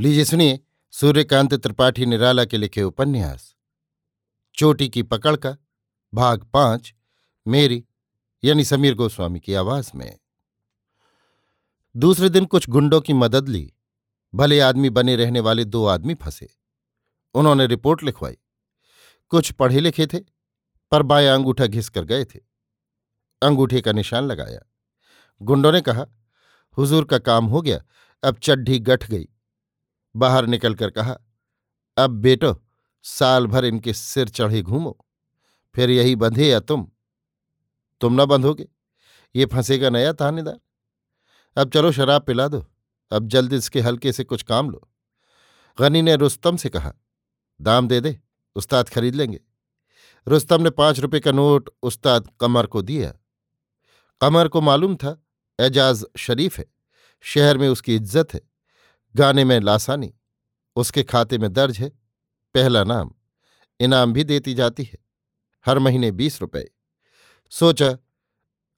लीजिए सुनिए, सूर्यकांत त्रिपाठी निराला के लिखे उपन्यास। चोटी की पकड़ का, भाग पाँच, मेरी, यानी समीर गोस्वामी की आवाज़ में। दूसरे दिन कुछ गुंडों की मदद ली। भले आदमी बने रहने वाले दो आदमी फंसे। उन्होंने रिपोर्ट लिखवाई। कुछ पढ़े लिखे थे, पर बाया अंगूठा घिस कर गए थे। अंगूठे का निशान लगाया। गुंडों ने कहा, हुजूर का काम हो गया, अब चड्ढी गठ गई। बाहर निकलकर कहा, अब बेटो, साल भर इनके सिर चढ़े घूमो, फिर यही बंधे या तुम? तुम न बंधोगे? ये फंसेगा नया थानेदार। अब चलो शराब पिला दो, अब जल्द इसके हल्के से कुछ काम लो। गनी ने रुस्तम से कहा, दाम दे दे, उस्ताद खरीद लेंगे। रुस्तम ने पाँच रुपए का नोट उस्ताद कमर को दिया। कमर को मालूम था, एजाज शरीफ है, शहर में उसकी इज़्ज़त है। गाने में लासानी, उसके खाते में दर्ज है। पहला नाम इनाम भी देती जाती है, हर महीने बीस रुपए। सोचा,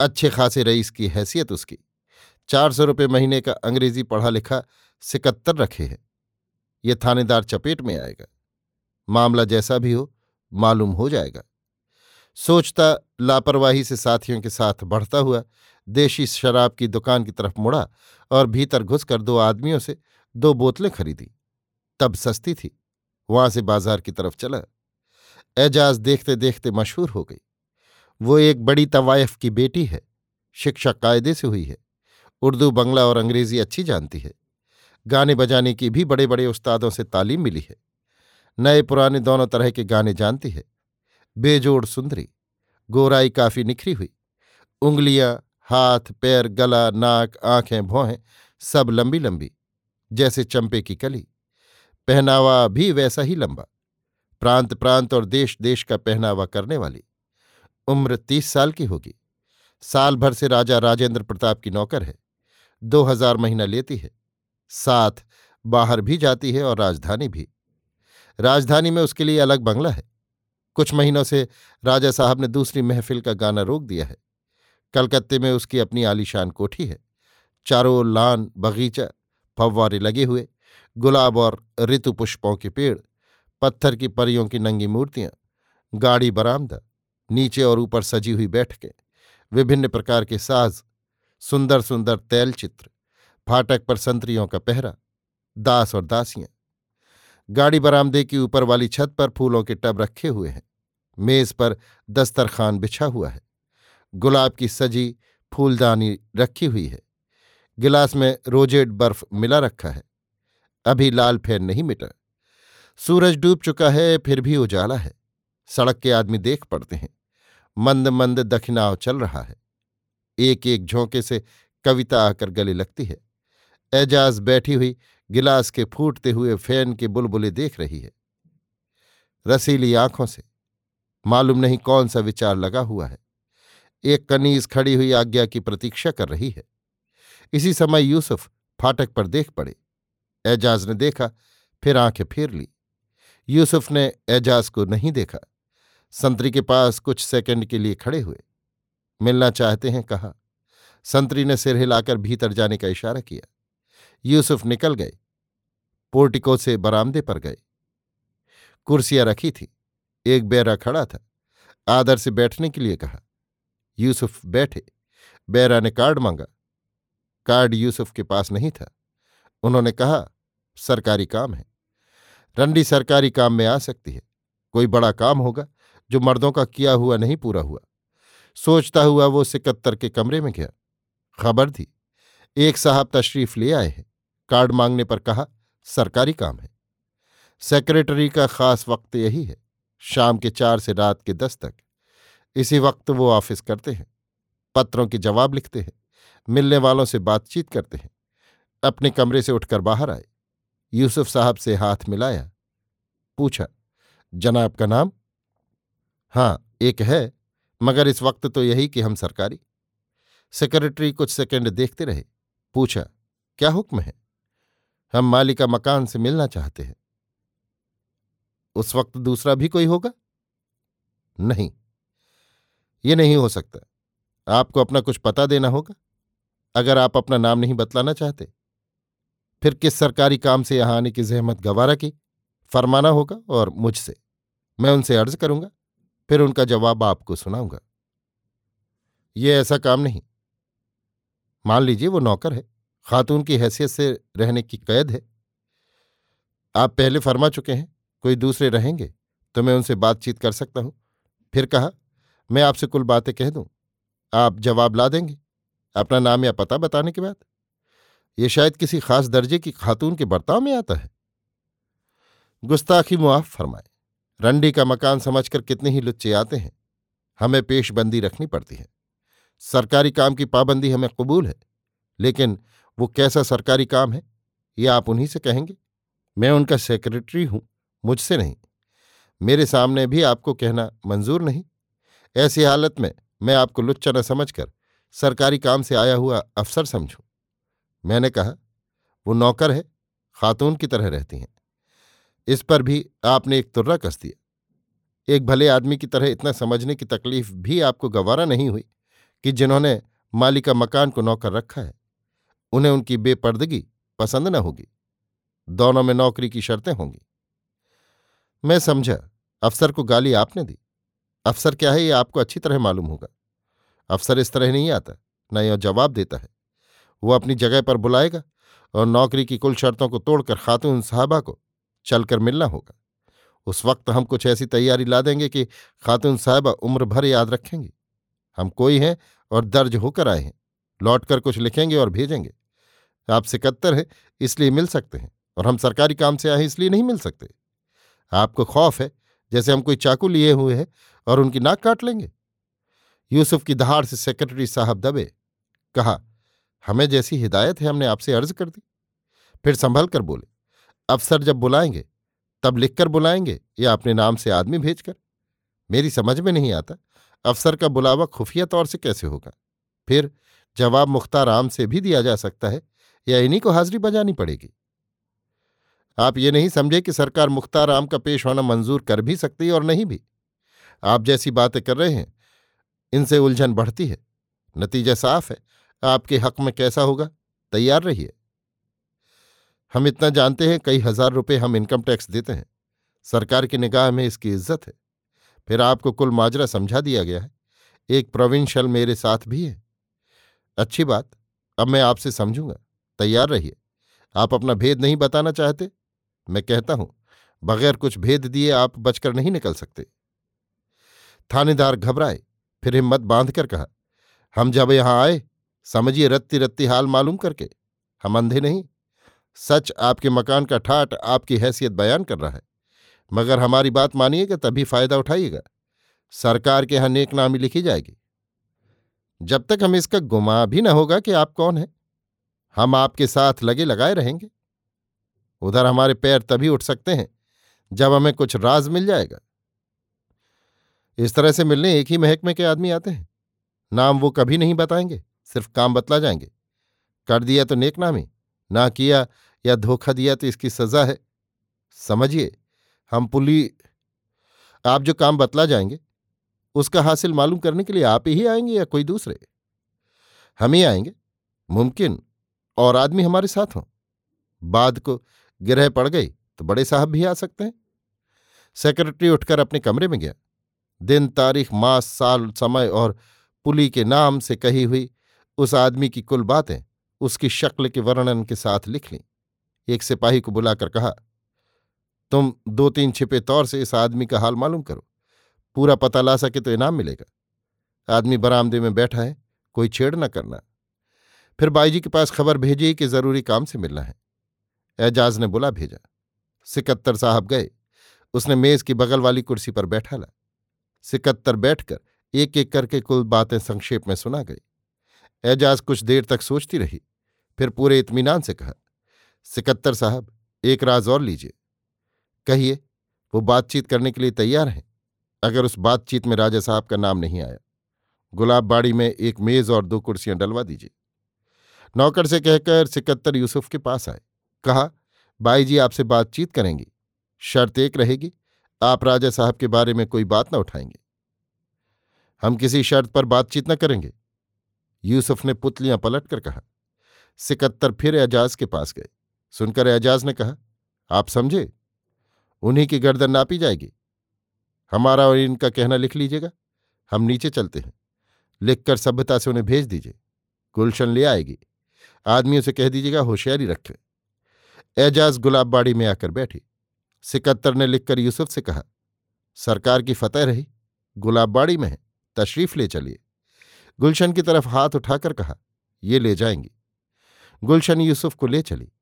अच्छे खासे रईस की हैसियत उसकी। चार सौ रुपये महीने का अंग्रेज़ी पढ़ा लिखा सिकत्तर रखे है। ये थानेदार चपेट में आएगा। मामला जैसा भी हो, मालूम हो जाएगा। सोचता, लापरवाही से साथियों के साथ बढ़ता हुआ, देशी शराब की दुकान की तरफ़ मुड़ा और भीतर घुसकर दो आदमियों से दो बोतलें खरीदी। तब सस्ती थी। वहाँ से बाज़ार की तरफ़ चला। एजाज देखते देखते मशहूर हो गई। वो एक बड़ी तवायफ की बेटी है। शिक्षा कायदे से हुई है। उर्दू, बंगला और अंग्रेज़ी अच्छी जानती है। गाने बजाने की भी बड़े बड़े उस्तादों से तालीम मिली है। नए पुराने दोनों तरह के गाने जानती है। बेजोड़ सुंदरी। गोराई काफ़ी निखरी हुई। उंगलियाँ, हाथ, पैर, गला, नाक, आँखें, भौहें सब लंबी लंबी जैसे चंपे की कली। पहनावा भी वैसा ही लंबा। प्रांत प्रांत और देश देश का पहनावा करने वाली। उम्र तीस साल की होगी। साल भर से राजा राजेंद्र प्रताप की नौकर है। दो हज़ार महीना लेती है। साथ बाहर भी जाती है और राजधानी भी। राजधानी में उसके लिए अलग बंगला है। कुछ महीनों से राजा साहब ने दूसरी महफिल का गाना रोक दिया है। कलकत्ते में उसकी अपनी आलीशान कोठी है। चारों लान, बगीचा फव्वारे लगे हुए, गुलाब और ऋतु पुष्पों के पेड़, पत्थर की परियों की नंगी मूर्तियाँ, गाड़ी बरामदा, नीचे और ऊपर सजी हुई बैठकें, विभिन्न प्रकार के साज सुंदर सुंदर तैलचित्र, फाटक पर संतरियों का पहरा, दास और दासियाँ। गाड़ी बरामदे की ऊपर वाली छत पर फूलों के टब रखे हुए हैं, मेज पर दस्तरखान बिछा हुआ है, गुलाब की सजी फूलदानी रखी हुई है। गिलास में रोजेड बर्फ़ मिला रखा है। अभी लाल फेर नहीं मिटा। सूरज डूब चुका है, फिर भी उजाला है। सड़क के आदमी देख पड़ते हैं। मंद मंद दखिनाव चल रहा है। एक एक झोंके से कविता आकर गले लगती है। एजाज बैठी हुई गिलास के फूटते हुए फ़ैन के बुलबुले देख रही है। रसीली आँखों से। मालूम नहीं कौन सा विचार लगा हुआ है। एक कनीज खड़ी हुई आज्ञा की प्रतीक्षा कर रही है। इसी समय यूसुफ फाटक पर देख पड़े। एजाज ने देखा, फिर आँखें फेर ली। यूसुफ ने एजाज को नहीं देखा। संतरी के पास कुछ सेकंड के लिए खड़े हुए। मिलना चाहते हैं कहा? संतरी ने सिर हिलाकर भीतर जाने का इशारा किया। यूसुफ निकल गए। पोर्टिको से बरामदे पर गए। कुर्सियाँ रखी थी। एक बैरा खड़ा था। आदर से बैठने के लिए कहा। यूसुफ बैठे। बैरा ने कार्ड मांगा। कार्ड यूसुफ के पास नहीं था। उन्होंने कहा, सरकारी काम है। रंडी सरकारी काम में आ सकती है। कोई बड़ा काम होगा जो मर्दों का किया हुआ नहीं पूरा हुआ। सोचता हुआ वो सिकत्तर के कमरे में गया। खबर थी, एक साहब तशरीफ़ ले आए हैं। कार्ड मांगने पर कहा, सरकारी काम है। सेक्रेटरी का खास वक्त यही है। शाम के चार से रात के दस तक। इसी वक्त वो ऑफ़िस करते हैं। पत्रों के जवाब लिखते हैं। मिलने वालों से बातचीत करते हैं। अपने कमरे से उठकर बाहर आए। यूसुफ साहब से हाथ मिलाया। पूछा, जनाब का नाम? हाँ एक है, मगर इस वक्त तो यही कि हम सरकारी। सेक्रेटरी कुछ सेकंड देखते रहे। पूछा, क्या हुक्म है? हम मालिका मकान से मिलना चाहते हैं। उस वक्त दूसरा भी कोई होगा? नहीं, ये नहीं हो सकता। आपको अपना कुछ पता देना होगा? अगर आप अपना नाम नहीं बतलाना चाहते। फिर किस सरकारी काम से यहाँ आने की जहमत गवारा की? फरमाना होगा और मुझसे। मैं उनसे अर्ज़ करूँगा। फिर उनका जवाब आपको सुनाऊँगा। ये ऐसा काम नहीं। मान लीजिए वो नौकर है। खातून की हैसियत से रहने की कैद है। आप पहले फरमा चुके हैं, कोई दूसरे रहेंगे तो मैं उनसे बातचीत कर सकता हूँ। फिर कहा, मैं आपसे कुल बातें कह दूँ। आप जवाब ला देंगे। अपना नाम या पता बताने के बाद ये शायद किसी खास दर्जे की खातून के बर्ताव में आता है। गुस्ताखी मुआफ फरमाए, रंडी का मकान समझकर कितने ही लुच्चे आते हैं। हमें पेशबंदी रखनी पड़ती है। सरकारी काम की पाबंदी हमें कबूल है, लेकिन वो कैसा सरकारी काम है, ये आप उन्हीं से कहेंगे। मैं उनका सेक्रेटरी हूँ, मुझसे नहीं। मेरे सामने भी आपको कहना मंजूर नहीं। ऐसी हालत में मैं आपको लुच्चा न समझकर सरकारी काम से आया हुआ अफसर समझूं। मैंने कहा, वो नौकर है, खातून की तरह रहती हैं। इस पर भी आपने एक तुर्रा कस दिया। एक भले आदमी की तरह इतना समझने की तकलीफ़ भी आपको गवारा नहीं हुई कि जिन्होंने मालिका मकान को नौकर रखा है, उन्हें उनकी बेपर्दगी पसंद न होगी। दोनों में नौकरी की शर्तें होंगी। मैं समझा, अफसर को गाली आपने दी। अफसर क्या है, ये आपको अच्छी तरह मालूम होगा। अफसर इस तरह नहीं आता, न यह जवाब देता है। वो अपनी जगह पर बुलाएगा और नौकरी की कुल शर्तों को तोड़कर खातून साहबा को चलकर मिलना होगा। उस वक्त हम कुछ ऐसी तैयारी ला देंगे कि खातून साहबा उम्र भर याद रखेंगी। हम कोई हैं और दर्ज होकर आए हैं। लौटकर कुछ लिखेंगे और भेजेंगे। आप सिकत्तर हैं, इसलिए मिल सकते हैं और हम सरकारी काम से आए इसलिए नहीं मिल सकते। आपको खौफ है, जैसे हम कोई चाकू लिए हुए हैं और उनकी नाक काट लेंगे। यूसुफ की दहाड़ से सेक्रेटरी साहब दबे। कहा, हमें जैसी हिदायत है, हमने आपसे अर्ज़ कर दी। फिर संभल कर बोले, अफसर जब बुलाएँगे, तब लिखकर बुलाएँगे या अपने नाम से आदमी भेजकर मेरी समझ में नहीं आता, अफसर का बुलावा खुफिया तौर से कैसे होगा? फिर जवाब मुख्तार आम से भी दिया जा सकता है, या इन्हीं को हाजिरी बजानी पड़ेगी? आप ये नहीं समझे कि सरकार मुख्तार आम का पेश होना मंजूर कर भी सकती और नहीं भी। आप जैसी बातें कर रहे हैं इनसे उलझन बढ़ती है। नतीजा साफ़ है। आपके हक में कैसा होगा? तैयार रहिए। हम इतना जानते हैं, कई हज़ार रुपए हम इनकम टैक्स देते हैं। सरकार की निगाह में इसकी इज़्ज़त है। फिर आपको कुल माजरा समझा दिया गया है। एक प्रोविंशियल मेरे साथ भी है। अच्छी बात, अब मैं आपसे समझूँगा। तैयार रहिए। आप अपना भेद नहीं बताना चाहते? मैं कहता हूँ, बगैर कुछ भेद दिए आप बचकर नहीं निकल सकते। थानेदार घबराए। फिर हिम्मत बांधकर कहा, हम जब यहाँ आए, समझिए रत्ती रत्ती हाल मालूम करके। हम अंधे नहीं। सच आपके मकान का ठाट आपकी हैसियत बयान कर रहा है। मगर हमारी बात मानिएगा तभी फ़ायदा उठाइएगा। सरकार के यहाँ नेक नामी लिखी जाएगी। जब तक हमें इसका गुमा भी न होगा कि आप कौन हैं, हम आपके साथ लगे लगाए रहेंगे। उधर हमारे पैर तभी उठ सकते हैं जब हमें कुछ राज मिल जाएगा। इस तरह से मिलने एक ही महकमे के आदमी आते हैं। नाम वो कभी नहीं बताएँगे, सिर्फ़ काम बतला जाएँगे। कर दिया तो नेक नामी ना किया या धोखा दिया तो इसकी सजा है। समझिए, हम पुली, आप जो काम बतला जाएँगे, उसका हासिल मालूम करने के लिए आप ही आएँगे या कोई दूसरे? हम ही आएँगे, मुमकिन, और आदमी हमारे साथ हों। बाद को गिरह पड़ गई तो बड़े साहब भी आ सकते हैं। सेक्रेटरी उठकर अपने कमरे में गया। दिन, तारीख, मास, साल, समय और पुली के नाम से कही हुई उस आदमी की कुल बातें उसकी शक्ल के वर्णन के साथ लिख ली। एक सिपाही को बुलाकर कहा, तुम दो तीन छिपे तौर से इस आदमी का हाल मालूम करो। पूरा पता ला सके तो इनाम मिलेगा। आदमी बरामदे में बैठा है, कोई छेड़ न करना। फिर बाईजी के पास खबर भेजी कि ज़रूरी काम से मिलना है। एजाज ने बुला भेजा। सिकत्तर साहब गए। उसने मेज की बगल वाली कुर्सी पर बैठा ला। सिकत्तर बैठकर एक एक करके कुल बातें संक्षेप में सुना गई। एजाज कुछ देर तक सोचती रही, फिर पूरे इत्मीनान से कहा, सिकत्तर साहब, एक राज और लीजिए। कहिए, वो बातचीत करने के लिए तैयार हैं? अगर उस बातचीत में राजा साहब का नाम नहीं आया, गुलाब बाड़ी में एक मेज और दो कुर्सियाँ डलवा दीजिए। नौकर से कहकर सिकत्तर यूसुफ के पास आए। कहा, बाई जी, आपसे बातचीत करेंगी। शर्त एक रहेगी आप राजा साहब के बारे में कोई बात न उठाएँगे। हम किसी शर्त पर बातचीत न करेंगे। यूसुफ ने पुतलियाँ पलट कर कहा। सिकत्तर फिर एजाज के पास गए। सुनकर एजाज ने कहा, आप समझे? उन्हीं की गर्दन नापी जाएगी। हमारा और इनका कहना लिख लीजिएगा। हम नीचे चलते हैं। लिखकर सभ्यता से उन्हें भेज दीजिए। गुलशन ले आएगी। आदमियों से कह दीजिएगा, होशियारी रखें। एजाज गुलाबबाड़ी में आकर बैठी। सिकत्तर ने लिखकर यूसुफ से कहा, सरकार की फतेह रही, गुलाबबाड़ी में है, तशरीफ़ ले चलिए। गुलशन की तरफ़ हाथ उठाकर कहा, ये ले जाएँगी। गुलशन यूसुफ को ले चली।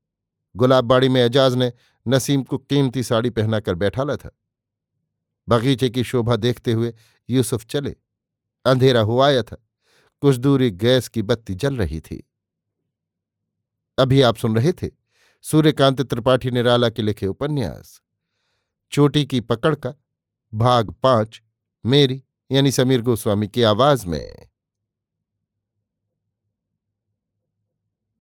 गुलाबबाड़ी में एजाज ने नसीम को कीमती साड़ी पहनाकर बैठाला था। बगीचे की शोभा देखते हुए यूसुफ चले। अंधेरा हुआ आया था। कुछ दूरी गैस की बत्ती जल रही थी। अभी आप सुन रहे थे, सूर्यकांत त्रिपाठी निराला के लिखे उपन्यास। चोटी की पकड़ का भाग पाँच मेरी यानी समीर गोस्वामी की आवाज़ में।